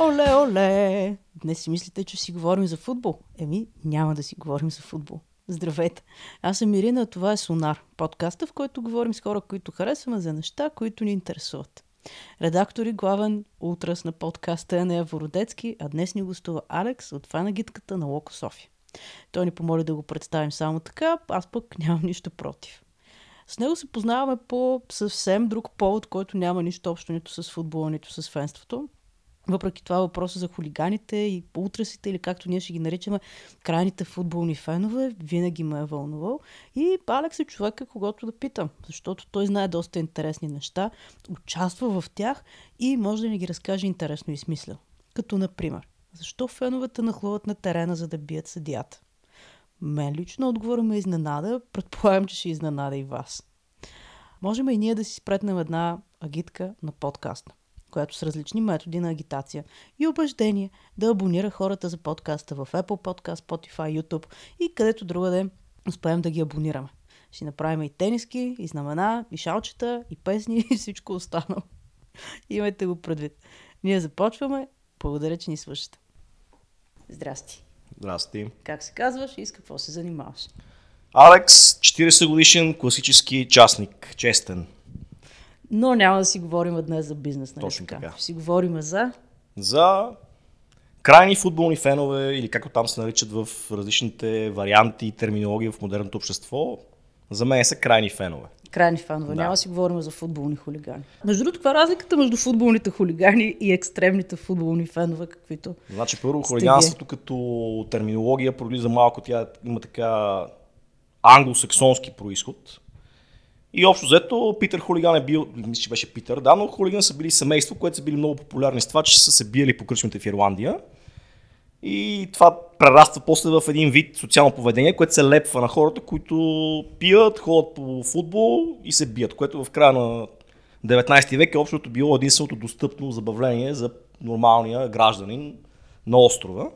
Оле, оле! Днес си мислите, че си говорим за футбол. Еми, няма да си говорим за футбол. Здравейте! Аз съм Ирина, а това е Сонар, подкаста, в който говорим с хора, които харесваме за неща, които ни интересуват. Редактор и главен утрас на подкаста е Нея Вородецки, а днес ни гостува Алекс от фанагитката на Локо София. Той ни помоли да го представим само така, аз пък нямам нищо против. С него се познаваме по съвсем друг повод, който няма нищо общо нито с футбола, нито с фенството. Въпреки това въпроса за хулиганите и утрасите, или както ние ще ги наричаме, крайните футболни фенове, винаги ме е вълнувал. И Алекс е човека, когато да питам, защото той знае доста интересни неща, участва в тях и може да ни ги разкаже интересно и смисля. Като, например, защо феновете нахлуват на терена, за да бият съдията? Мен лично отговора ме изненада, предполагам, че ще изненада и вас. Можем и ние да си спретнем една агитка на подкаста която с различни методи на агитация и убеждение да абонира хората за подкаста в Apple Podcast, Spotify, YouTube и където другаде успеем да ги абонираме. Ще направим и тениски, и знамена, и шалчета, и песни, и всичко останало. Имайте го предвид. Ние започваме. Благодаря, че ни слушате. Здрасти. Здрасти. Как се казваш и с какво се занимаваш? Алекс, 40 годишен класически частник, честен. Но няма да си говорим днес за бизнес. Нали Точно така. Ще си говорим за... За крайни футболни фенове или както там се наричат в различните варианти и терминологии в модерното общество, за мен са крайни фенове. Крайни фенове. Да. Няма си говорим за футболни хулигани. Между другото, каква е разликата между футболните хулигани и екстремните футболни фенове, каквито? Значи, първо, хулиганството като терминология пролиза малко, тя има така англосаксонски происход. И общо взето Питър Хулиган е бил, мисля, че беше Питър, да, но Хулиган са били семейство, което са били много популярни с това, че са се биели по кръчмите в Ирландия. И това прераства после в един вид социално поведение, което се лепва на хората, които пият, ходят по футбол и се бият, което в края на 19 век е общото било единственото достъпно забавление за нормалния гражданин на острова.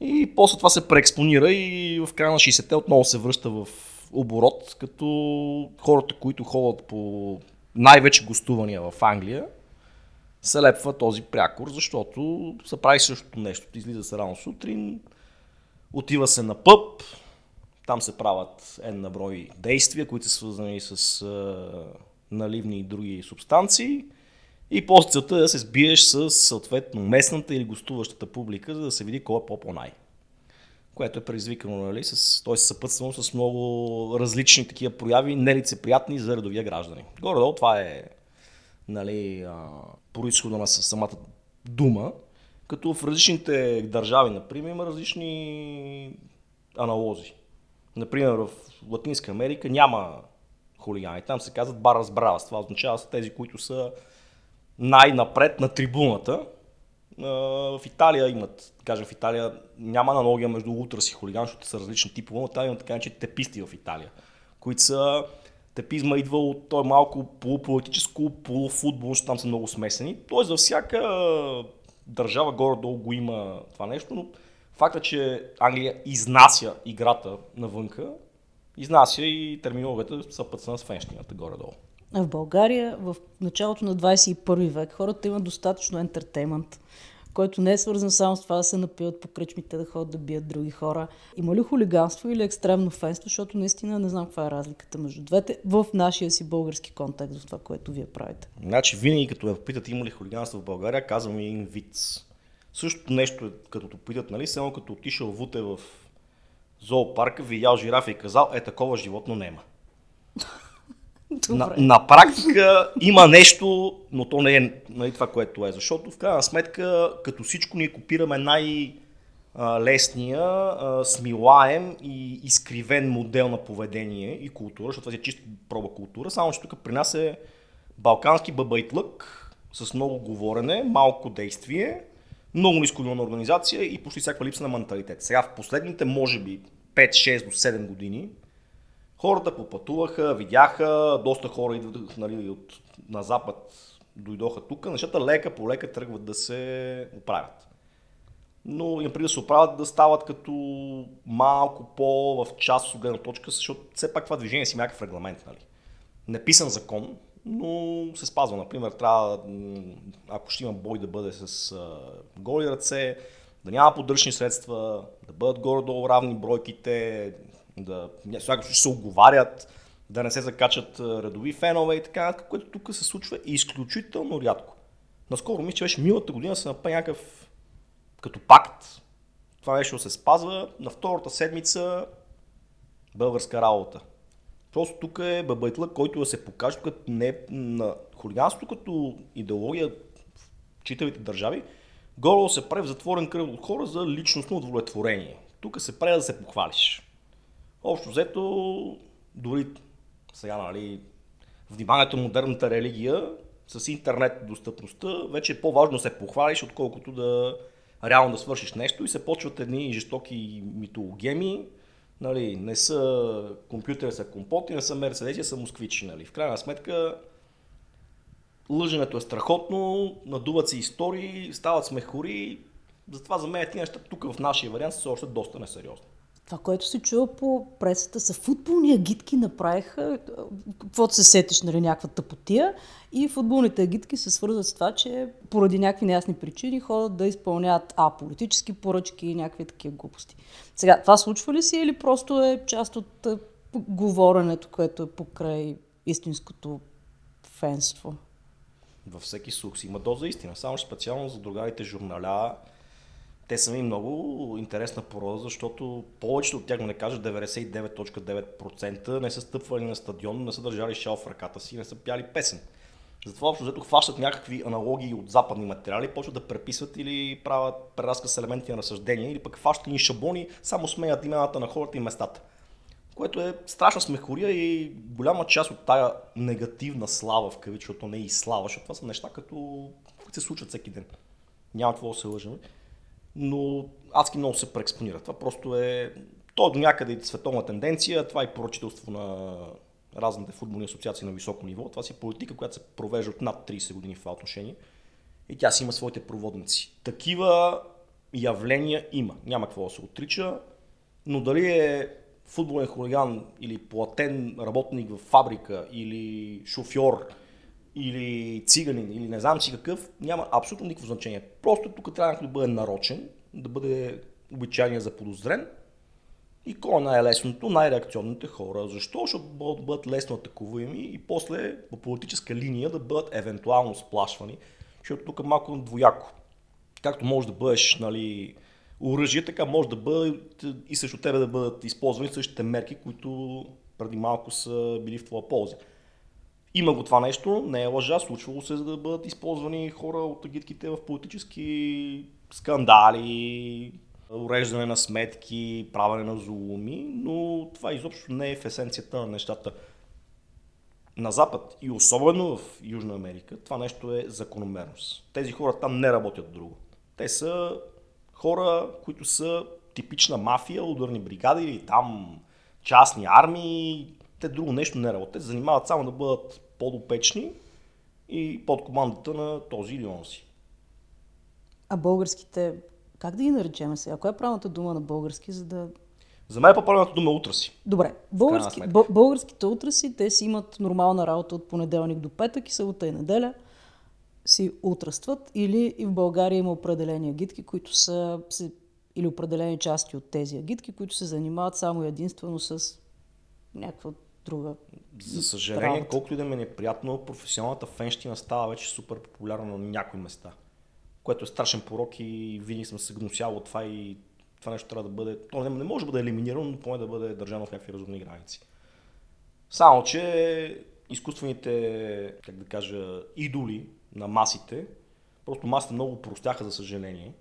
И после това се преекспонира и в края на 60-те отново се връща в оборот, като хората, които ходят по най-вече гостувания в Англия, се лепва този прякор, защото се прави същото нещо. Ти излиза се рано сутрин, отива се на пъп, там се правят една брой действия, които са свързани с наливни и други субстанции. И после е да се сбиеш с съответно местната или гостуващата публика, за да се види кой е по-по-най което е предизвикано, нали, с, т.е. съпътствано с много различни такива прояви, нелицеприятни за редовия граждани. Горе-долу това е нали, происхода на самата дума, като в различните държави, например, има различни аналози. Например, в Латинска Америка няма хулигани. Там се казват барас бравас. Това означава са тези, които са най-напред на трибуната, в Италия имат, кажем в Италия няма аналогия между ултрас и хулиган, защото са различни типове, но там имат така че теписти в Италия, които са тепизма идва от той малко полуполитическо, полуфутбол, защото там са много смесени. Тоест за всяка държава горе-долу го има това нещо, но факта, че Англия изнася играта навънка, изнася и терминологията път с фенщината горе-долу. В България в началото на 21 век хората имат достатъчно ентертеймент който не е свързан само с това да се напиват по кръчмите, да ходят да бият други хора. Има ли хулиганство или екстремно фенство, защото наистина не знам каква е разликата между двете в нашия си български контекст, в това, което вие правите. Значи винаги като ме попитат има ли хулиганство в България, казвам един виц. Същото нещо е като те попитат, нали, само като отишъл в Уте в зоопарка, видял жирафа и казал, е такова животно нема. На, на практика има нещо, но то не е нали, това, което е. Защото в крайна сметка, като всичко, ние копираме най- лесния, смилаем и изкривен модел на поведение и култура, защото това е чисто проба култура, само че тук при нас е балкански бабайтлък с много говорене, малко действие, много нисколюна организация и почти всякаква липса на менталитет. Сега в последните, може би, 5, 6 до 7 години, Хората попътуваха, видяха, доста хора идват нали, от, на запад, дойдоха тук, нещата лека по лека тръгват да се оправят. Но им преди да се оправят да стават като малко по в част от гледна точка, защото все пак това движение си някакъв регламент. Нали? Неписан закон, но се спазва. Например, трябва, ако ще има бой да бъде с голи ръце, да няма поддръжни средства, да бъдат горе-долу равни бройките, да ще се оговарят, да не се закачат редови фенове и така, което тук се случва изключително рядко. Наскоро мисля, че беше миналата година се направи някакъв като пакт. Това нещо се спазва. На втората седмица българска работа. Просто тук е бъбайтла, който да се покаже, тук не на хулиганството като идеология в читавите държави, горе се прави в затворен кръг от хора за личностно удовлетворение. Тук се прави да се похвалиш. Общо взето, дори сега, нали, вниманието на модерната религия с интернет достъпността, вече е по-важно да се похвалиш, отколкото да реално да свършиш нещо и се почват едни жестоки митологеми, нали, не са компютъри, са компоти, не са мерцедеси, са москвичи. Нали. В крайна сметка лъженето е страхотно, надуват се истории, стават смехори. Затова за мен тези неща тук в нашия вариант са още доста несериозни. Това, което се чува по пресата, са футболни агитки направиха, каквото се сетиш, нали, някаква тъпотия. И футболните агитки се свързват с това, че поради някакви неясни причини ходят да изпълняват а, политически поръчки и някакви такива глупости. Сега, това случва ли си или просто е част от говоренето, което е покрай истинското фенство? Във всеки случай има доза истина. Само специално за другарите журналя, те са ми много интересна порода, защото повечето от тях, да не кажа 99.9% не са стъпвали на стадион, не са държали шал в ръката си, не са пяли песен. Затова общо взето хващат някакви аналогии от западни материали, почват да преписват или правят преразка с елементи на разсъждение, или пък хващат ни шаблони, само сменят имената на хората и местата. Което е страшна смехория и голяма част от тая негативна слава в кавичото, не и слава, защото това са неща, като се случват всеки ден. Няма какво да се лъжим но адски много се преекспонира. Това просто е, то е до някъде и световна тенденция, това е поръчителство на разните футболни асоциации на високо ниво. Това си политика, която се провежда от над 30 години в това отношение. И тя си има своите проводници. Такива явления има. Няма какво да се отрича. Но дали е футболен хулиган или платен работник в фабрика или шофьор или циганин, или не знам си какъв, няма абсолютно никакво значение. Просто тук трябва да бъде нарочен, да бъде обичайния за подозрен. И кой е най-лесното? Най-реакционните хора. Защо? Защото да бъдат лесно атакувани и после по политическа линия да бъдат евентуално сплашвани. Защото тук е малко двояко. Както може да бъдеш нали, оръжие, така може да бъде и срещу тебе да бъдат използвани същите мерки, които преди малко са били в твоя полза. Има го това нещо, не е лъжа, случвало се за да бъдат използвани хора от агитките в политически скандали, уреждане на сметки, правене на зулуми, но това изобщо не е в есенцията на нещата. На Запад и особено в Южна Америка това нещо е закономерност. Тези хора там не работят друго. Те са хора, които са типична мафия, ударни бригади или там частни армии, те друго нещо не работят. Те занимават само да бъдат подопечни и под командата на този или онзи. А българските, как да ги наречем сега? Коя е правилната дума на български, за да... За мен е по-правилната дума е утраси. Добре. Български, българските утраси, те си имат нормална работа от понеделник до петък и събота и неделя си утрастват или и в България има определени агитки, които са или определени части от тези агитки, които се занимават само единствено с някаква друга. За съжаление, работа. колкото и да ми е неприятно, професионалната фенщина става вече супер популярна на някои места. Което е страшен порок и винаги съм се гносял от това и това нещо трябва да бъде, то не, не може да бъде елиминирано, но поне да бъде държано в някакви разумни граници. Само, че изкуствените, как да кажа, идоли на масите, просто масите много простяха, за съжаление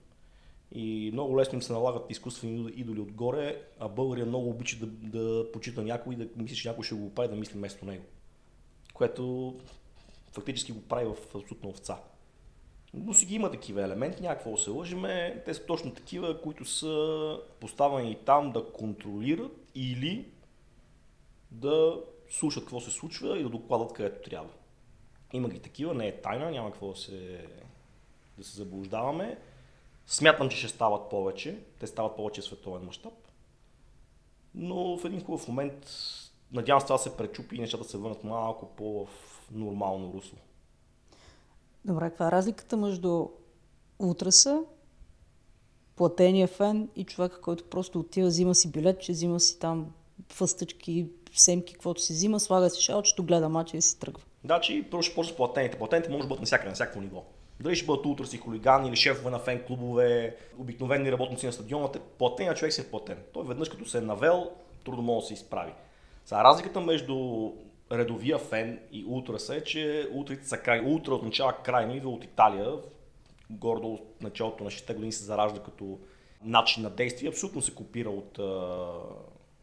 и много лесно им се налагат изкуствени идоли отгоре, а българия много обича да, да почита някой и да мисли, че някой ще го прави да мисли вместо него. Което фактически го прави в абсолютна овца. Но си ги има такива елементи, някакво се лъжиме. Те са точно такива, които са поставени там да контролират или да слушат какво се случва и да докладат където трябва. Има ги такива, не е тайна, няма какво да се, да се заблуждаваме. Смятам, че ще стават повече. Те стават повече в световен мащаб. Но в един хубав момент надявам се това се пречупи и нещата се върнат малко по в нормално русло. Добре, каква е разликата между утраса, платения фен и човека, който просто отива, взима си билет, че взима си там фъстъчки, семки, каквото си взима, слага си шалчето, гледа мача и си тръгва. Да, че почне с платените. Платените може да бъдат навсякъде, на всяко ниво. Дали ще бъдат утраси, хулигани или шефове на фен клубове, обикновени работници на стадионите, платения човек си е платен. Той веднъж като се е навел, трудно може да се изправи. За разликата между редовия фен и ултраса е, че утрите са край. Ултра означава крайни, идва от Италия. Гордо от началото на 6 години се заражда като начин на действие. Абсолютно се копира от а,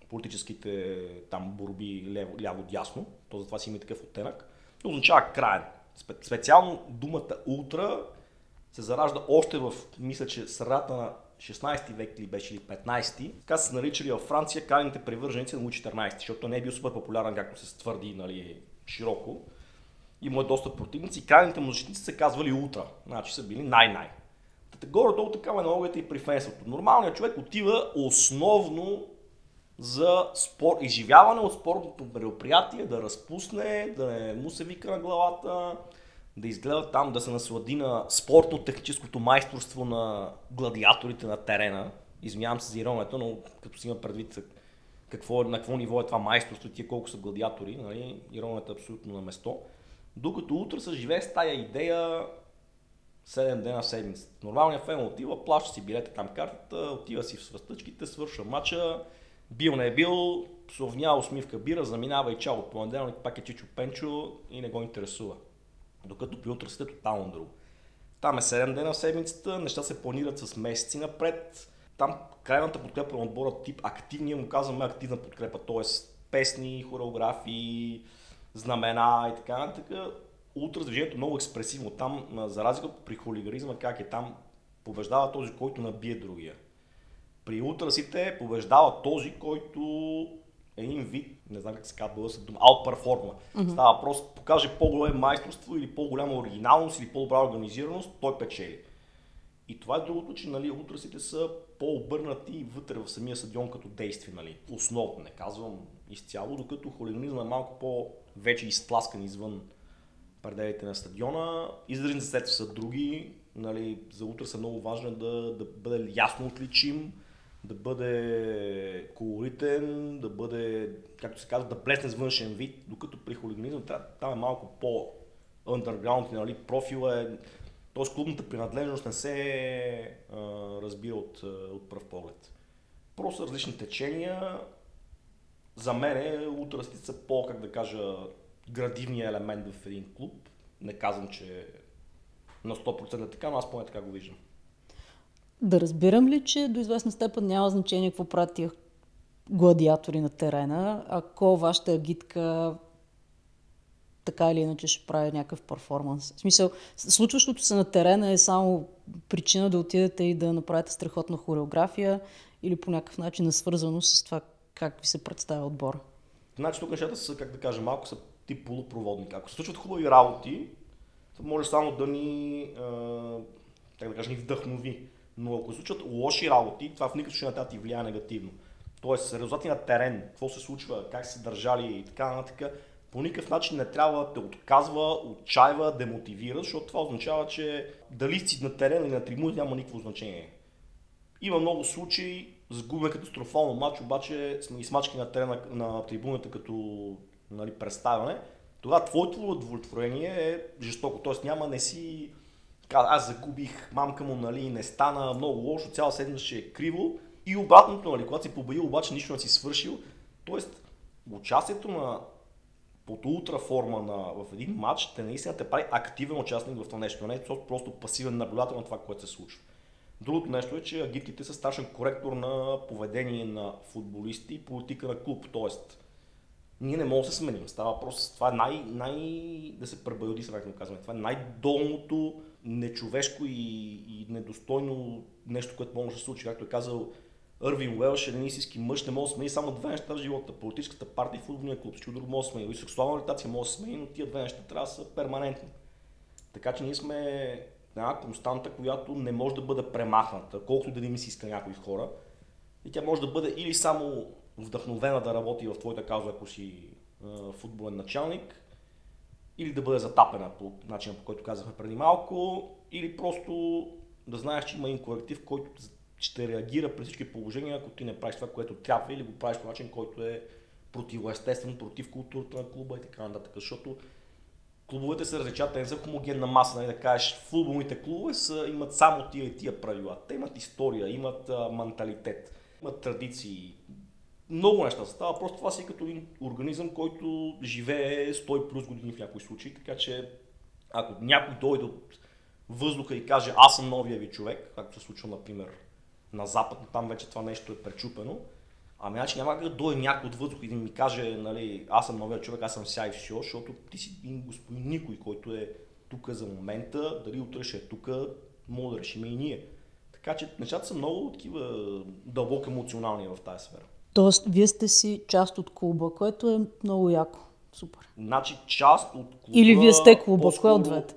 политическите там борби ляво, ляво-дясно. То затова си има такъв оттенък. Означава краен. Специално думата ултра се заражда още в, мисля, че средата на 16 век или беше или 15, така са наричали във Франция крайните привърженици на Луи 14, защото не е бил супер популярен, както се твърди нали, широко. Има е доста противници. Крайните му защитници се казвали утра, значи са били най-най. Горе-долу такава аналогията и при фенството. Нормалният човек отива основно за спор, изживяване от спортното мероприятие, да разпусне, да не му се вика на главата, да изгледа там, да се наслади на спортно-техническото майсторство на гладиаторите на терена. Извинявам се за иронията, но като си има предвид какво, на какво ниво е това майсторство тия колко са гладиатори, нали, иронията е абсолютно на место. Докато утре се живее с тая идея 7 дена в седмица. Нормалният фен отива, плаща си билета там картата, отива си в свъстъчките, свършва матча, бил не е бил, совнява усмивка бира, заминава и чао от понеделник, пак е Чичо Пенчо и не го интересува. Докато при утрасите тотално друго. Там е 7 дена в седмицата, неща се планират с месеци напред. Там крайната подкрепа на отбора тип активни, му казваме активна подкрепа, т.е. песни, хореографии, знамена и така нататък. Ултра движението е много експресивно. Там, за разлика при хулигаризма, как е там, побеждава този, който набие другия. При ултрасите побеждава този, който един вид, не знам как се казва българска дума, outperforma. Mm-hmm. Става въпрос, покаже по-голямо майсторство или по-голяма оригиналност или по-добра организираност, той печели. И това е другото, че нали, утрасите са по-обърнати вътре в самия стадион като действие. Нали. Основно, не казвам изцяло, докато хулиганизма е малко по-вече изтласкан извън пределите на стадиона. Изразните средства са други. Нали, за утре са много важно да, да бъде ясно отличим да бъде колоритен, да бъде, както се казва, да блесне с външен вид, докато при хулиганизъм там е малко по underground, нали, профила е, т.е. клубната принадлежност не се а, разбира от, от пръв поглед. Просто различни течения. За мен е, са по, как да кажа, градивния елемент в един клуб. Не казвам, че на 100% е така, но аз поне така го виждам. Да разбирам ли, че до известна степен няма значение какво правят тия гладиатори на терена, ако вашата агитка така или иначе ще прави някакъв перформанс. В смисъл, случващото се на терена е само причина да отидете и да направите страхотна хореография или по някакъв начин е свързано с това как ви се представя отбора. Значи тук нещата са, как да кажа, малко са тип полупроводник. Ако се случват хубави работи, може само да ни, как да кажа, ни вдъхнови. Но ако случват лоши работи, това в никакъв случай на ти влияе негативно. Тоест, резултати на терен, какво се случва, как се държали и така нататък, по никакъв начин не трябва да те отказва, отчаива, демотивира, защото това означава, че дали си на терен или на трибуни няма никакво значение. Има много случаи, загубяме катастрофално матч, обаче сме измачки на терена на трибуната като нали, представяне. Тогава твоето удовлетворение е жестоко. Тоест няма не си аз загубих, мамка му, нали, не стана много лошо, цяла седмица ще е криво. И обратното, нали, когато си победил, обаче нищо не си свършил. Тоест, участието на под ултра форма на, в един матч, те наистина те прави активен участник в това нещо, не просто пасивен наблюдател на това, което се случва. Другото нещо е, че агитките са страшен коректор на поведение на футболисти и политика на клуб. Тоест, ние не можем да се сменим. Става въпрос, това е най, най да се пребълди, сега казваме. Това е най-долното нечовешко и, и недостойно нещо, което може да се случи. Както е казалЪрвин Уелш, един истински мъж не може да смени само две неща в живота. Политическата партия и футболния клуб. Всичко друго може да смени. И сексуална ориентация може да смени, но тия две неща трябва да са перманентни. Така че ние сме една константа, която не може да бъде премахната, колкото да не ми се иска някои хора. И тя може да бъде или само вдъхновена да работи в твоята кауза, ако си футболен началник, или да бъде затапена по начина, по който казахме преди малко, или просто да знаеш, че има един колектив, който ще реагира при всички положения, ако ти не правиш това, което трябва, или го правиш по начин, който е противоестествен, против културата на клуба и така нататък. Защото клубовете се различават, те не са хомогенна маса, нали, да кажеш, футболните клубове са, имат само тия и тия правила. Те имат история, имат а, менталитет, имат традиции. Много неща става, просто това си като един организъм, който живее 100 плюс години в някои случаи, така че ако някой дойде от въздуха и каже аз съм новия ви човек, както се случва, например, на Запад, там вече това нещо е пречупено, Ами значи няма да дойде някой от въздух и да ми каже, нали, аз съм новия човек, аз съм ся и все, защото ти си един господин никой, който е тук за момента, дали утре ще е тук, мога да решим и ние. Така че нещата са много такива дълбоко емоционални в тази сфера. Тоест, вие сте си част от клуба, което е много яко. Супер. Значи част от клуба... Или вие сте клуба, кое от двете?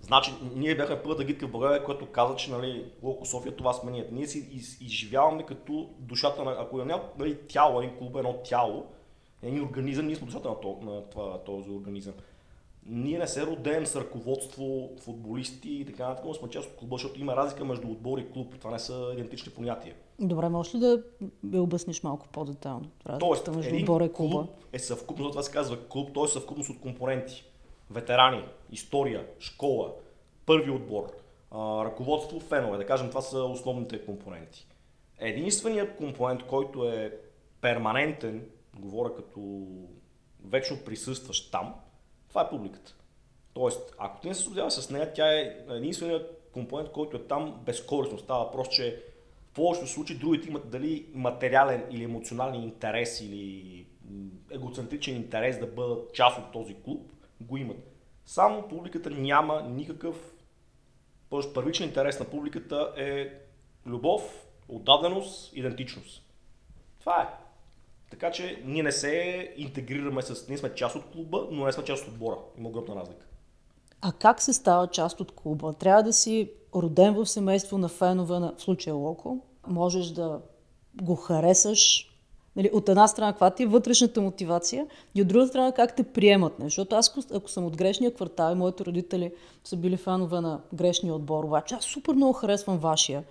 Значи, ние бяхме първата гидка в България, която каза, че нали, Локо София това сме ние. Ние си из, изживяваме като душата на... Ако няма нали, тяло, един клуб, едно тяло, един организъм, ние сме душата на, то, на това, този организъм. Ние не се родеем с ръководство, футболисти и така нататък, но сме част от клуба, защото има разлика между отбор и клуб. Това не са идентични понятия. Добре, можеш ли да обясниш малко по-детално? Тоест, между един отбор и клуба? клуб е съвкупност, това се казва клуб, той е съвкупност от компоненти ветерани, история, школа, първи отбор, ръководство, фенове, да кажем, това са основните компоненти. Единственият компонент, който е перманентен, говоря като вечно присъстващ там, това е публиката. Тоест, ако ти не се съобразяваш с нея, тя е единственият компонент, който е там безкорисно. Става въпрос, че повечето случаи другите имат дали материален или емоционален интерес или егоцентричен интерес да бъдат част от този клуб, го имат. Само публиката няма никакъв първичен интерес на публиката е любов, отдаденост, идентичност. Това е. Така че ние не се интегрираме с... Ние сме част от клуба, но не сме част от отбора. Има огромна разлика. А как се става част от клуба? Трябва да си роден в семейство на фенове на в случая Локо. Можеш да го харесаш, Нали, от една страна, каква ти е вътрешната мотивация и от друга страна, как те приемат. Не? Защото аз, ако съм от грешния квартал и моите родители са били фанове на грешния отбор, обаче аз супер много харесвам вашия.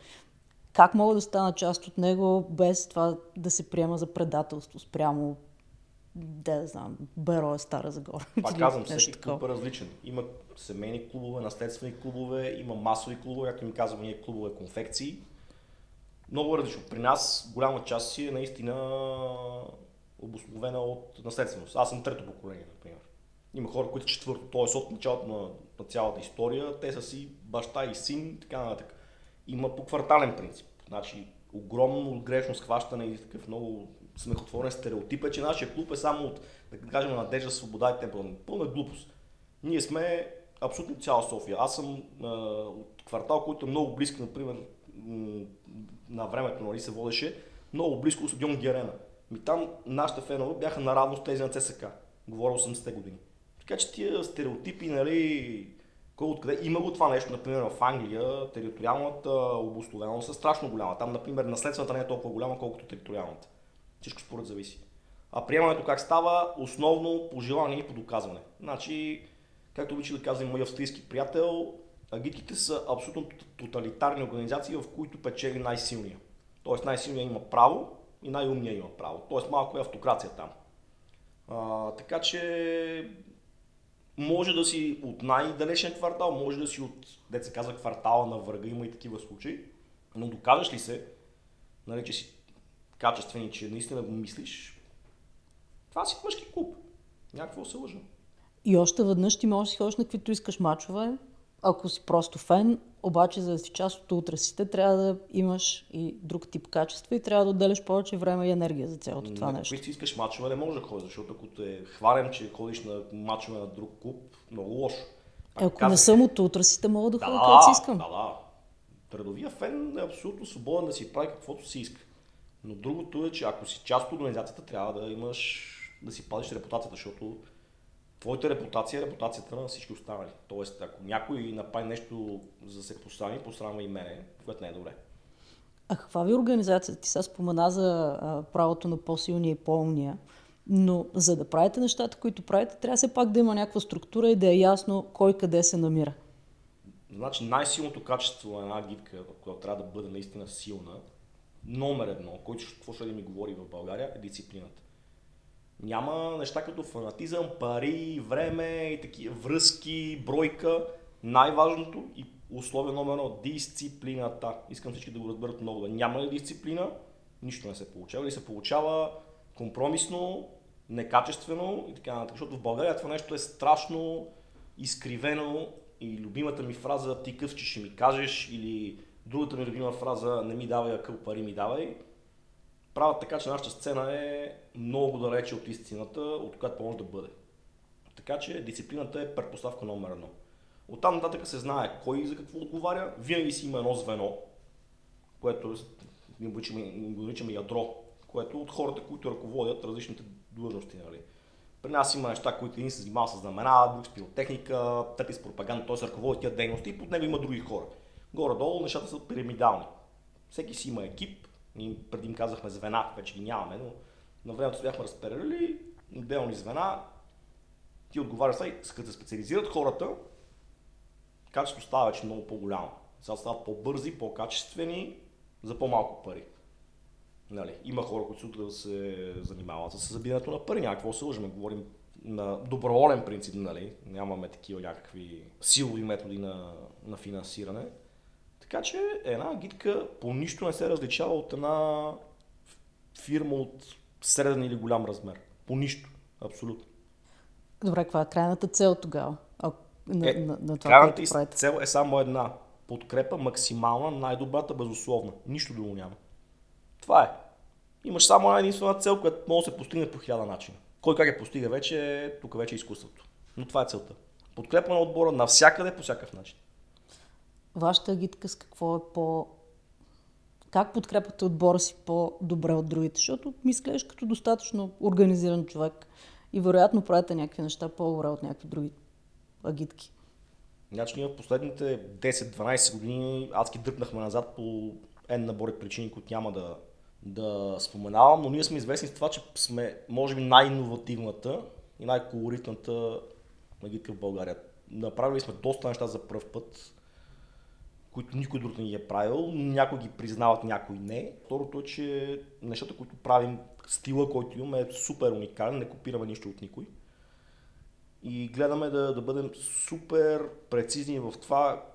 Как мога да стана част от него без това да се приема за предателство спрямо да, знам, Беро е Стара Загора. Пак казвам, всеки клуб е различен. Има семейни клубове, наследствени клубове, има масови клубове, както ми казваме ние клубове конфекции много различно. При нас голяма част си е наистина обословена от наследственост. Аз съм трето поколение, например. Има хора, които са четвърто, т.е. от началото на, на цялата история, те са си баща и син и така нататък. Има по квартален принцип. Значи, огромно грешно схващане и такъв много смехотворен стереотип е, че нашия клуб е само от, да кажем, надежда, свобода и темпо. Пълна глупост. Ние сме абсолютно цяла София. Аз съм а, от квартал, който е много близък, например, на времето нали, се водеше много близко стадион Герена. Ми там нашите фенове бяха наравно с тези на ЦСК. Говоря 80-те години. Така че тия стереотипи, нали, кой откъде има го това нещо, например в Англия, териториалната обословеност е страшно голяма. Там, например, наследствената не е толкова голяма, колкото териториалната. Всичко според зависи. А приемането как става? Основно по желание и по доказване. Значи, както обича да казва мой австрийски приятел, агитките са абсолютно тоталитарни организации, в които печели най-силния. Тоест най-силният има право и най-умният има право. Тоест малко е автокрация там. А, така че може да си от най-далечен квартал, може да си от, деца казва, квартала на врага, има и такива случаи, но докажеш ли се, нали, че си качествен и че наистина го мислиш, това си мъжки клуб. Някакво се лъжа. И още веднъж ти можеш да си ходиш на каквито искаш мачове, ако си просто фен, обаче за да си част от утрасите, трябва да имаш и друг тип качества и трябва да отделяш повече време и енергия за цялото това на нещо. Ако си искаш мачове, не можеш да ходиш, защото ако те хвалям, че ходиш на мачове на друг клуб, много лошо. Пак ако казах, не съм от утрасите, мога да ходя да, където си искам. Да, да. Тредовия фен е абсолютно свободен да си прави каквото си иска. Но другото е, че ако си част от организацията, трябва да имаш, да си пазиш репутацията, защото твоята репутация е репутацията на всички останали. Тоест, ако някой направи нещо за да се посрами, посрама и мене, което не е добре. А каква ви организация? Ти сега спомена за а, правото на по-силния и по-умния. Но за да правите нещата, които правите, трябва все пак да има някаква структура и да е ясно кой къде се намира. Значи най-силното качество на една гидка, която трябва да бъде наистина силна, номер едно, който какво ще да ми говори в България, е дисциплината. Няма неща като фанатизъм, пари, време и такива връзки, бройка. Най-важното и условие номер едно дисциплината. Искам всички да го разберат много. Няма ли дисциплина, нищо не се получава. Или се получава компромисно, некачествено и така нататък. Защото в България това нещо е страшно изкривено и любимата ми фраза ти къв, че ще ми кажеш или другата ми любима фраза не ми давай, а къл пари ми давай правят така, че нашата сцена е много далече от истината, от която може да бъде. Така че дисциплината е предпоставка номер едно. Оттам нататък се знае кой за какво отговаря. Винаги си има едно звено, което ние го наричаме ядро, което от хората, които ръководят различните длъжности. Нали. При нас има неща, които един се занимава с знамена, друг с пиротехника, трети с пропаганда, т.е. ръководи тия дейности и под него има други хора. Горе-долу нещата са пирамидални. Всеки си има екип, ние преди им казахме звена, вече ги нямаме, но на времето бяхме разпределили отделни звена. Ти отговаряш сега, като се специализират хората, качеството става вече много по-голямо. Сега стават по-бързи, по-качествени, за по-малко пари. Нали, има хора, които да се занимават с забирането на пари, някакво се лъжим, говорим на доброволен принцип, нали? нямаме такива някакви силови методи на, на финансиране. Така че една гидка по нищо не се различава от една фирма от среден или голям размер. По нищо. Абсолютно. Добре, каква е крайната цел тогава? А, на, е, на, на това, крайната което цел е само една. Подкрепа максимална, най-добрата, безусловна. Нищо друго няма. Това е. Имаш само една единствена цел, която може да се постигне по хиляда начина. Кой как я постига вече, тук вече е изкуството. Но това е целта. Подкрепа на отбора навсякъде, по всякакъв начин вашата агитка с какво е по... Как подкрепяте отбора си по-добре от другите? Защото ми изглеждаш като достатъчно организиран човек и вероятно правите някакви неща по-добре от някакви други агитки. Значи ние в последните 10-12 години адски дръпнахме назад по N набори причини, които няма да, да споменавам, но ние сме известни с това, че сме може би най-инновативната и най-колоритната агитка в България. Направили сме доста неща за първ път които никой друг не ги е правил. Някои ги признават, някои не. Второто е, че нещата, които правим, стила, който имаме е супер уникален, не копираме нищо от никой. И гледаме да, да бъдем супер прецизни в това,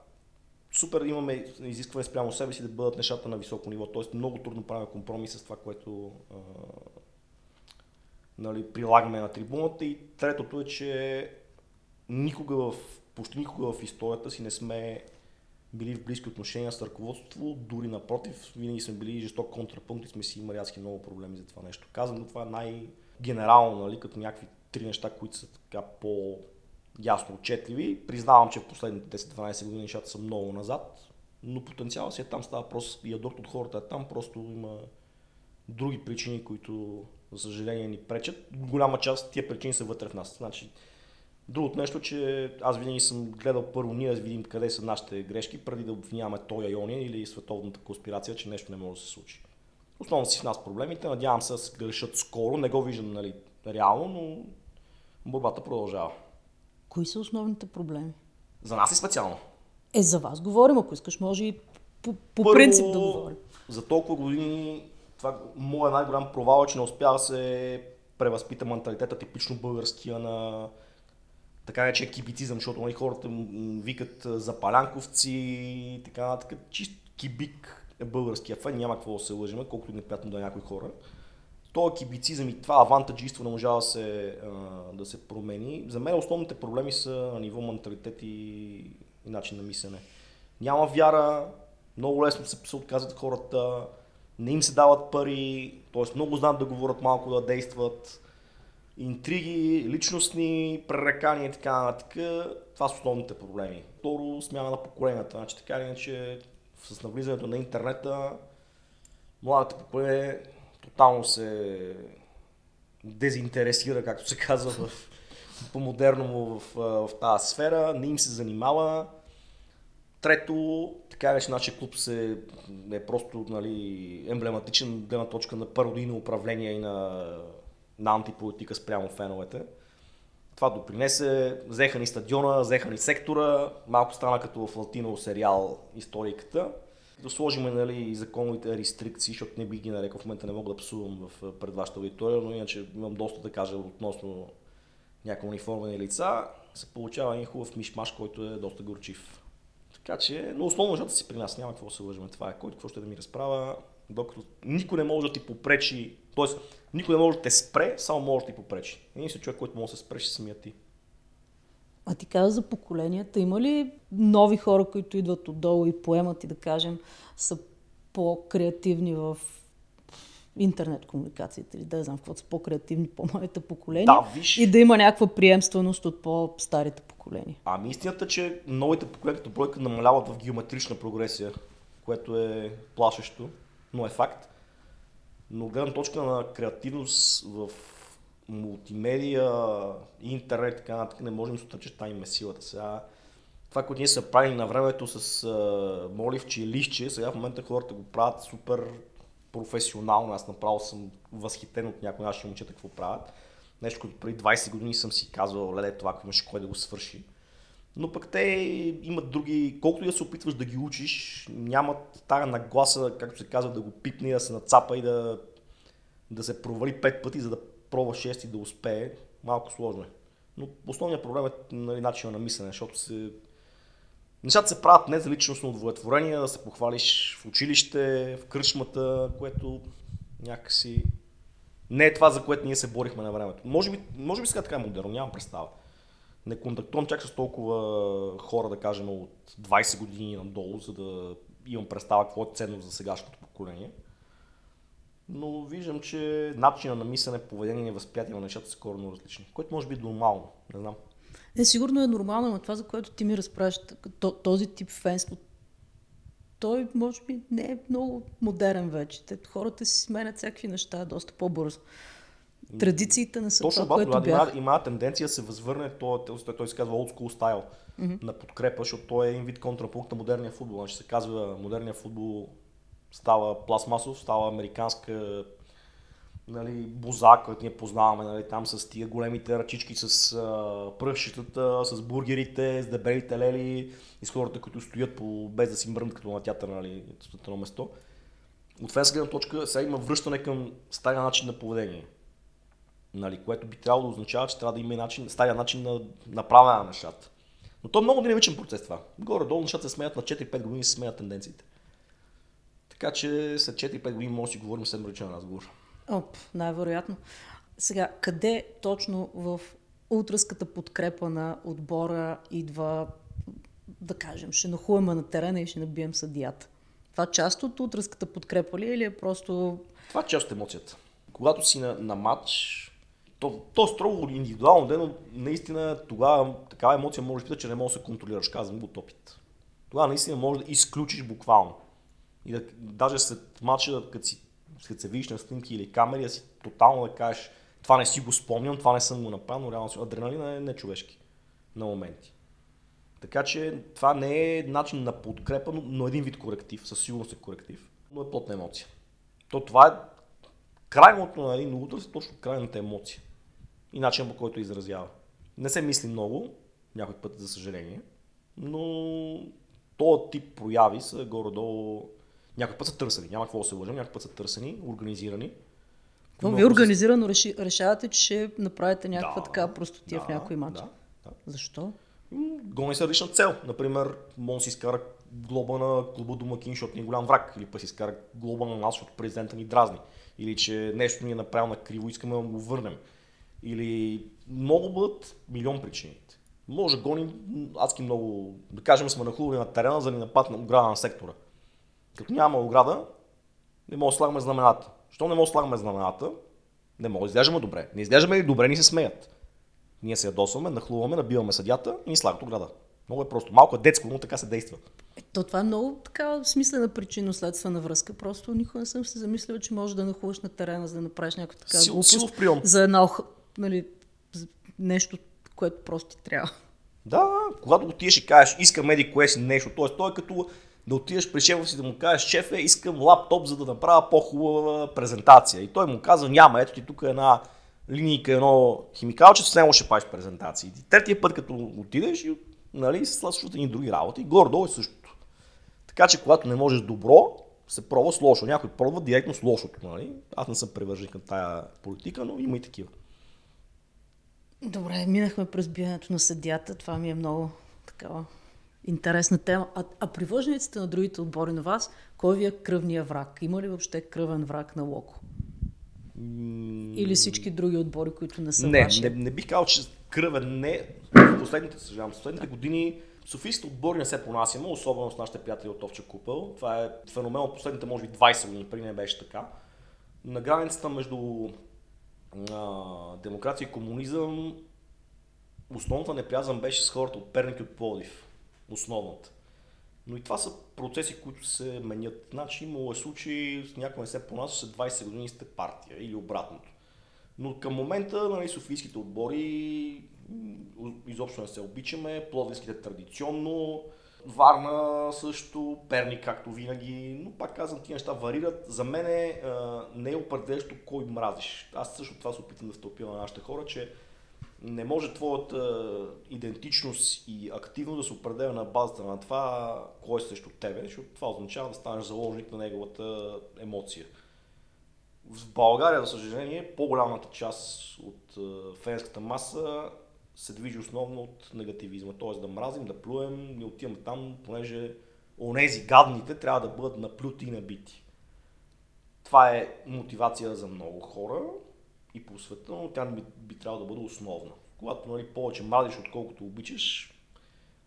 супер имаме изискване спрямо себе си да бъдат нещата на високо ниво. Тоест много трудно правим компромис с това, което а, нали, прилагаме на трибуната. И третото е, че никога в, почти никога в историята си не сме били в близки отношения с ръководство, дори напротив, винаги сме били жесток контрапункт и сме си имали адски много проблеми за това нещо. Казвам, но това е най-генерално, нали, като някакви три неща, които са така по ясно отчетливи. Признавам, че в последните 10-12 години нещата са много назад, но потенциалът си е там, става просто и ядот от хората е там, просто има други причини, които за съжаление ни пречат. Голяма част от тия причини са вътре в нас. Значи, Другото нещо, че аз винаги съм гледал първо ние да видим къде са нашите грешки, преди да обвиняваме той Иония или световната конспирация, че нещо не може да се случи. Основно си в нас проблемите, надявам се да се грешат скоро, не го виждам нали, реално, но борбата продължава. Кои са основните проблеми? За нас и специално. Е, за вас говорим, ако искаш, може и по, по Първо, принцип да говорим. За толкова години това моят най-голям провал е, че не успя да се превъзпита менталитета типично българския на така наречен кибицизъм, защото нали, хората викат за палянковци и така нататък. Чист кибик е българския фен, няма какво да се лъжим, колкото и неприятно да е някои хора. Това кибицизъм и това авантаджиство не може да се, да се промени. За мен основните проблеми са на ниво менталитет и, и начин на мислене. Няма вяра, много лесно се, се отказват хората, не им се дават пари, т.е. много знаят да говорят, малко да действат интриги, личностни пререкания и така нататък. Това са основните проблеми. Второ, смяна на поколенията. Значи, така или иначе, с навлизането на интернета, младото поколение тотално се дезинтересира, както се казва в, по-модерно в, в, в тази сфера, не им се занимава. Трето, така вече нашия клуб се, е просто нали, емблематичен гледна точка на пародийно управление и на, на антиполитика спрямо феновете. Това допринесе, взеха ни стадиона, взеха ни сектора, малко стана като в латино сериал историката. Да сложим нали, законовите рестрикции, защото не би ги нарекал, в момента не мога да псувам в, пред вашата аудитория, но иначе имам доста да кажа относно някои униформени лица. Се получава един хубав мишмаш, който е доста горчив. Така че, но основно защото си при нас, няма какво да се лъжим. Това е който какво ще да ми разправя, докато никой не може да ти попречи, т.е. никой не може да те спре, само може да ти попречи. Единствен човек, който може да се спре, ще самия ти. А ти каза за поколенията. Има ли нови хора, които идват отдолу и поемат и да кажем са по-креативни в интернет комуникацията или да знам какво са по-креативни по моите поколения Да, виж. и да има някаква приемственост от по-старите поколения. Ами истината е, че новите поколения като бройка намаляват в геометрична прогресия, което е плашещо, но е факт. Но от гледна точка на креативност в мултимедия, интернет и така нататък не можем да отрече, че там им е силата. Сега, това, което ние са правили на времето с а, моливче и лищче, сега в момента хората го правят супер професионално. Аз направо съм възхитен от някои наши момчета какво правят. Нещо, което преди 20 години съм си казвал, леле, това ако имаш кой да го свърши. Но пък те имат други, колкото и да се опитваш да ги учиш, нямат тая нагласа, както се казва, да го пипне, да се нацапа и да, да се провали пет пъти, за да пробва шести да успее. Малко сложно е. Но основният проблем е нали, начина на мислене, защото се... Нещата се правят не за личностно удовлетворение, да се похвалиш в училище, в кръчмата, което някакси не е това, за което ние се борихме на времето. Може би, може би сега така е модерно, нямам представа. Не контактувам чак с толкова хора, да кажем, от 20 години надолу, за да имам представа какво е ценно за сегашното поколение. Но виждам, че начина на мислене, поведение и възприятие на нещата са коренно различни, което може би е нормално, не знам. Не, сигурно е нормално, но това, за което ти ми разправяш, този тип фенство, той може би не е много модерен вече. Те, хората си сменят всякакви неща доста по-бързо. Традициите не са Точно това, което да, бяха. има, има тенденция да се възвърне, той, той, той се казва old school style mm-hmm. на подкрепа, защото той е един вид контрапункт на модерния футбол. Значи се казва, модерния футбол става пластмасов, става американска нали, боза, който ние познаваме, нали, там с тия големите ръчички с а, с бургерите, с дебелите лели и с хората, които стоят по, без да си мрънат като на театър, нали, на едно место. От фенска гледна точка сега има връщане към стария начин на поведение. Нали, което би трябвало да означава, че трябва да има и начин, стария начин на направяне на нещата. Но то е много динамичен процес това. Горе-долу нещата се сменят на 4-5 години се сменят тенденциите. Така че след 4-5 години може да си говорим съвсем различен разговор. Оп, най-вероятно. Сега, къде точно в утръската подкрепа на отбора идва, да кажем, ще нахуваме на терена и ще набием съдията? Това част от утръската подкрепа ли е или е просто... Това е част от емоцията. Когато си на, на матч, то, то е строго индивидуално, но наистина тогава такава емоция може да че не можеш да се контролираш, казвам го от опит. Тогава наистина можеш да изключиш буквално. И да, даже след матча, като, си, като се видиш на снимки или камери, да си тотално да кажеш, това не си го спомням, това не съм го направил, но реално адреналина е нечовешки на моменти. Така че това не е начин на подкрепа, но, но един вид коректив, със сигурност е коректив, но е плотна емоция. То това е крайното на един удар, точно крайната емоция и начин по който изразява. Не се мисли много, някой път, за съжаление, но този тип прояви са горе-долу някой път са търсени, няма какво да се лъжим, някой път са търсени, организирани. Но вие организирано реши, решавате, че ще направите някаква Да, така простотия в да, някой матч. да, да. Защо? Гони са различна цел. Например, да си изкара глоба на клуба домакин, защото ни е голям враг. Или пък си изкара глоба на нас, защото президента ни дразни. Или че нещо ни е направил на криво, искаме да го върнем. Или много бъдат милион причините. Може да гоним адски много, да кажем сме нахлували на терена, за да ни нападне ограда на сектора. Като няма ограда, не може да слагаме знамената. Що не може да слагаме знамената? Не може да изглеждаме добре. Не изглеждаме ли добре, ни се смеят. Ние се ядосваме, нахлуваме, набиваме съдята и ни слагат ограда. Много е просто. Малко е детско, но така се действа. Е, то това е много така смислена причинно-следствена връзка. Просто никога не съм се замислила, че можеш да нахуваш на терена, за да направиш някаква така Сил, глупост. силов прием. За една, нали, нещо, което просто ти трябва. Да, когато отидеш и кажеш, искам еди кое си нещо, т.е. той е като да отидеш при шефа си да му кажеш, шефе, искам лаптоп, за да направя по-хубава презентация. И той му казва, няма, ето ти тук е една линийка, едно химикалче, с него ще правиш презентации. И третия път, като отидеш, и, нали, се случват и други работи. Гордо е същото. Така че, когато не можеш добро, се пробва с лошо. Някой пробва директно с лошото. Нали? Аз не съм привърженик на тая политика, но има и такива. Добре, минахме през биенето на съдята. Това ми е много такава интересна тема. А, а привържениците на другите отбори на вас, кой ви е кръвния враг? Има ли въобще кръвен враг на Локо? Или всички други отбори, които не са не, ваши? Не, не бих казал, че кръвен не. В последните, съжалявам, последните години Софийските отбори не се понасяме, особено с нашите приятели от Овча Купъл. Това е феномен от последните, може би, 20 години, преди не беше така. На границата между а, демокрация и комунизъм основната неприязъм беше с хората от Перник и от Плодив. Основната. Но и това са процеси, които се менят. Значи имало е случаи, някой не се понася, след 20 години сте партия или обратното. Но към момента нали, софийските отбори изобщо не се обичаме, пловдивските традиционно, Варна също, Перник както винаги, но пак казвам, тия неща варират. За мен е, не е определящо кой мразиш. Аз също това се опитам да втълпя на нашите хора, че не може твоята идентичност и активност да се определя на базата на това, кой е срещу тебе, защото това означава да станеш заложник на неговата емоция. В България, за съжаление, по-голямата част от фенската маса се движи основно от негативизма, т.е. да мразим, да плюем, не отиваме там, понеже онези гадните трябва да бъдат наплюти и набити. Това е мотивация за много хора и по света, но тя би, би трябвало да бъде основна. Когато нали, повече мразиш, отколкото обичаш,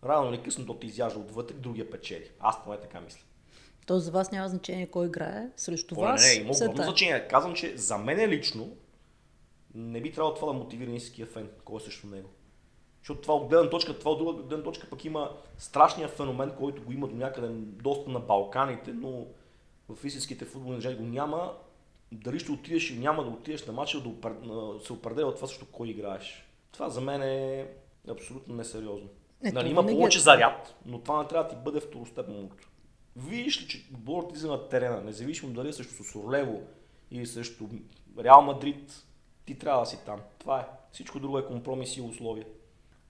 рано или късно то ти изяжда отвътре, другия печели. Аз поне така мисля. То за вас няма значение кой играе срещу О, вас. Не, не, има огромно значение. Казвам, че за мен лично не би трябвало това да мотивира ниския фен, кой е срещу него. Защото това от гледна точка, това от друга гледна точка пък има страшния феномен, който го има до някъде доста на Балканите, но в истинските футболни държави го няма. Дали ще отидеш или няма да отидеш на матча, да се определя от това също кой играеш. Това за мен е абсолютно несериозно. Е, нали, има повече е... заряд, но това не трябва да ти бъде второстепенното. Видиш ли, че отборът ти на терена, независимо дали е срещу Сосорлево или срещу Реал Мадрид, ти трябва да си там. Това е. Всичко друго е компромис и условия.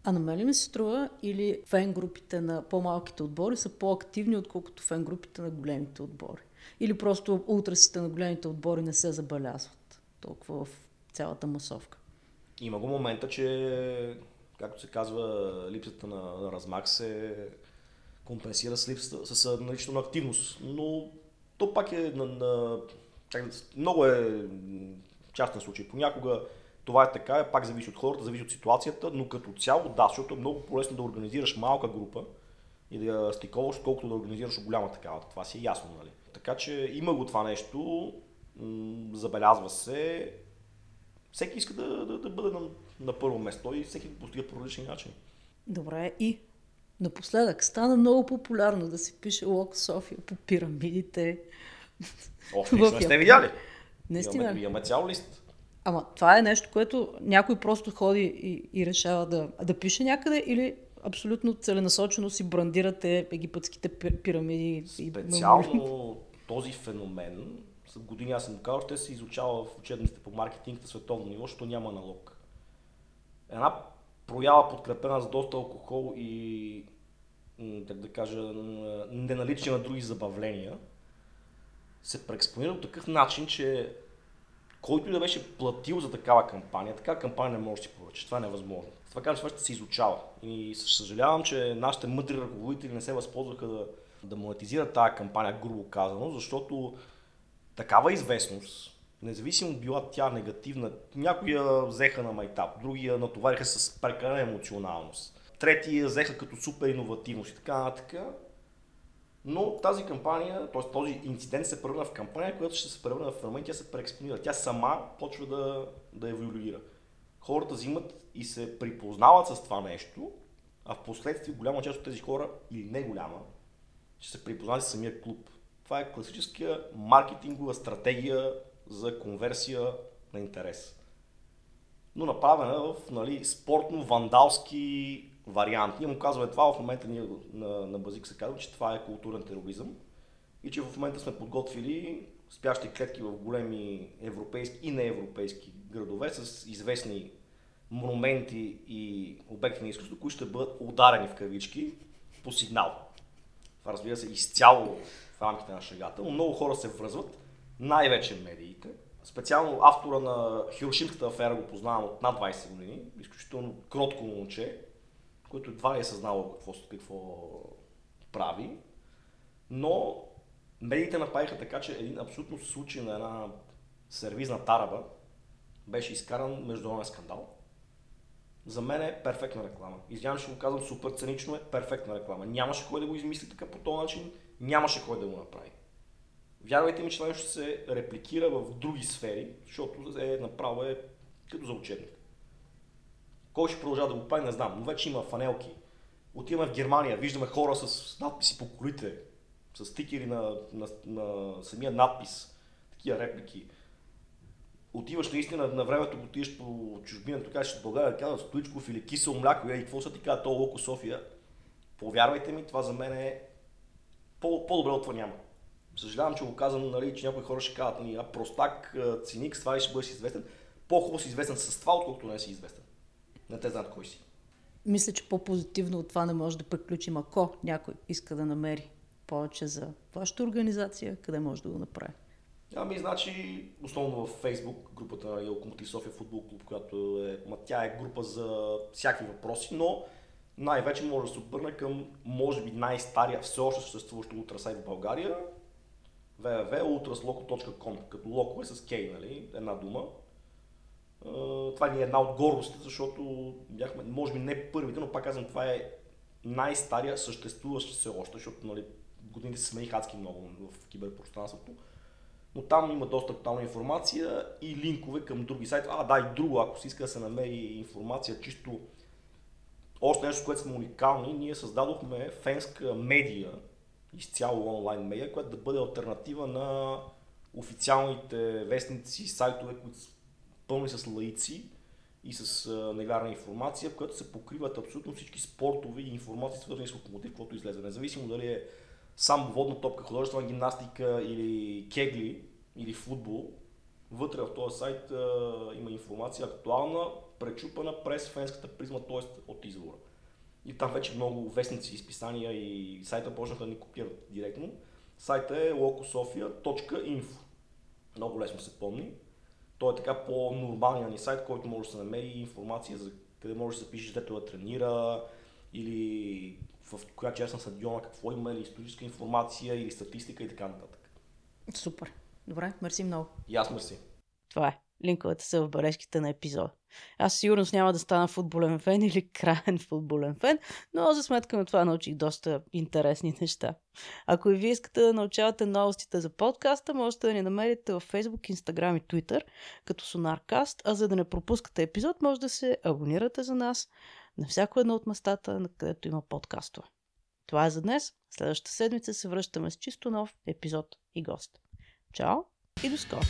А на мен ли ми се струва или фен групите на по-малките отбори са по-активни, отколкото фен групите на големите отбори? Или просто утрасите на големите отбори не се забелязват толкова в цялата масовка? Има го момента, че, както се казва, липсата на, размах се компенсира с липсата, с наличието на активност. Но то пак е на, на много е частен случай. Понякога това е така, пак зависи от хората, зависи от ситуацията, но като цяло да, защото е много по-лесно да организираш малка група и да я стиковаш, колкото да организираш голяма такава. Това си е ясно, нали? Така че има го това нещо, забелязва се. Всеки иска да, да, да бъде на, на първо место и всеки го постига по различни начини. Добре, и напоследък стана много популярно да се пише Лок София по пирамидите. Още не сте видяли. Наистина. Имаме, имаме цял лист. Ама това е нещо, което някой просто ходи и, и решава да, да пише някъде или абсолютно целенасочено си брандирате египетските пирамиди. Специално този феномен, с години аз съм казал, ще се изучава в учебниците по маркетинг на световно ниво, защото няма налог. Една проява подкрепена с доста алкохол и так да кажа, неналичие на други забавления, се преекспонира по такъв начин, че който и да беше платил за такава кампания, така кампания не може да си поръча. Това е невъзможно. Това казвам, това ще се изучава. И съжалявам, че нашите мъдри ръководители не се възползваха да, да монетизират тази кампания, грубо казано, защото такава известност, независимо била тя негативна, някои я взеха на майтап, други я натовариха с прекалена емоционалност, трети я взеха като супер иновативност и така нататък. Но тази кампания, т.е. този инцидент се превърна в кампания, която ще се превърне в феномен, тя се преекспонира. Тя сама почва да, да еволюира. Хората взимат и се припознават с това нещо, а в последствие голяма част от тези хора, или не голяма, ще се припознават с самия клуб. Това е класическия маркетингова стратегия за конверсия на интерес. Но направена в нали, спортно-вандалски вариант. Ние му казваме това, в момента ние на, на Базик се казва, че това е културен тероризъм и че в момента сме подготвили спящи клетки в големи европейски и неевропейски градове с известни монументи и обекти на изкуството, които ще бъдат ударени в кавички по сигнал. Това разбира се изцяло в рамките на шагата, но много хора се връзват, най-вече медиите. Специално автора на Хирошимската афера го познавам от над 20 години, изключително кротко момче, който едва е съзнавал какво, какво прави, но медиите направиха така, че един абсолютно случай на една сервизна тараба беше изкаран международен скандал. За мен е перфектна реклама. Извинявам, ще го казвам супер ценично е перфектна реклама. Нямаше кой да го измисли така по този начин, нямаше кой да го направи. Вярвайте ми, че това нещо се репликира в други сфери, защото е направо е като за учебник. Кой ще продължава да го прави, не знам, но вече има фанелки. Отиваме в Германия, виждаме хора с надписи по колите, с стикери на, на, на самия надпис, такива реплики. Отиваш наистина на времето, отиваш по чужбина, тук в България, казват Стоичков или кисело мляко, и какво са ти казват, то Локо София. Повярвайте ми, това за мен е по- по-добре от това няма. Съжалявам, че го казвам, нали, че някои хора ще кажат, нали, а простак, циник, с това ли ще бъдеш известен. По-хубаво си известен с това, отколкото не си известен. Не те знаят кой си. Мисля, че по-позитивно от това не може да приключим, ако някой иска да намери повече за вашата организация, къде може да го направи? Ами, значи, основно в Facebook, групата на Локомотив София футбол клуб, която е, ма тя е група за всякакви въпроси, но най-вече може да се обърне към, може би, най-стария все още съществуващ ултрасайт в България, www.ultrasloco.com, като локо е с кей, нали, една дума. Това ни е една от гордостите, защото бяхме, може би не първите, но пак казвам, това е най-стария съществуващ все още, защото нали, годините се смениха адски много в киберпространството. Но там има доста актуална информация и линкове към други сайти. А, да, и друго, ако си иска да се намери информация, чисто още нещо, което сме уникални, ние създадохме фенска медия, изцяло онлайн медия, която да бъде альтернатива на официалните вестници, сайтове, които пълни с лаици и с невярна информация, в която се покриват абсолютно всички спортове и информации, свързани с локомотив, което излезе. Независимо дали е само водна топка, художествена гимнастика или кегли или футбол, вътре в този сайт а, има информация актуална, пречупана през фенската призма, т.е. от извора. И там вече много вестници, изписания и сайта почнаха да ни копират директно. Сайта е locosofia.info. Много лесно се помни. Той е така по-нормалният ни сайт, който може да се намери информация за къде може да се пише, дето да тренира или в коя част на стадиона какво има, или историческа информация, или статистика и така нататък. Супер. Добре, мерси много. И аз мерси. Това е. Линковете са в бележките на епизода. Аз сигурно няма да стана футболен фен или крайен футболен фен, но за сметка на това научих доста интересни неща. Ако и вие искате да научавате новостите за подкаста, можете да ни намерите в Facebook, Instagram и Twitter като Sonarcast, а за да не пропускате епизод, може да се абонирате за нас на всяко едно от местата, на където има подкастове. Това е за днес. Следващата седмица се връщаме с чисто нов епизод и гост. Чао и до скоро!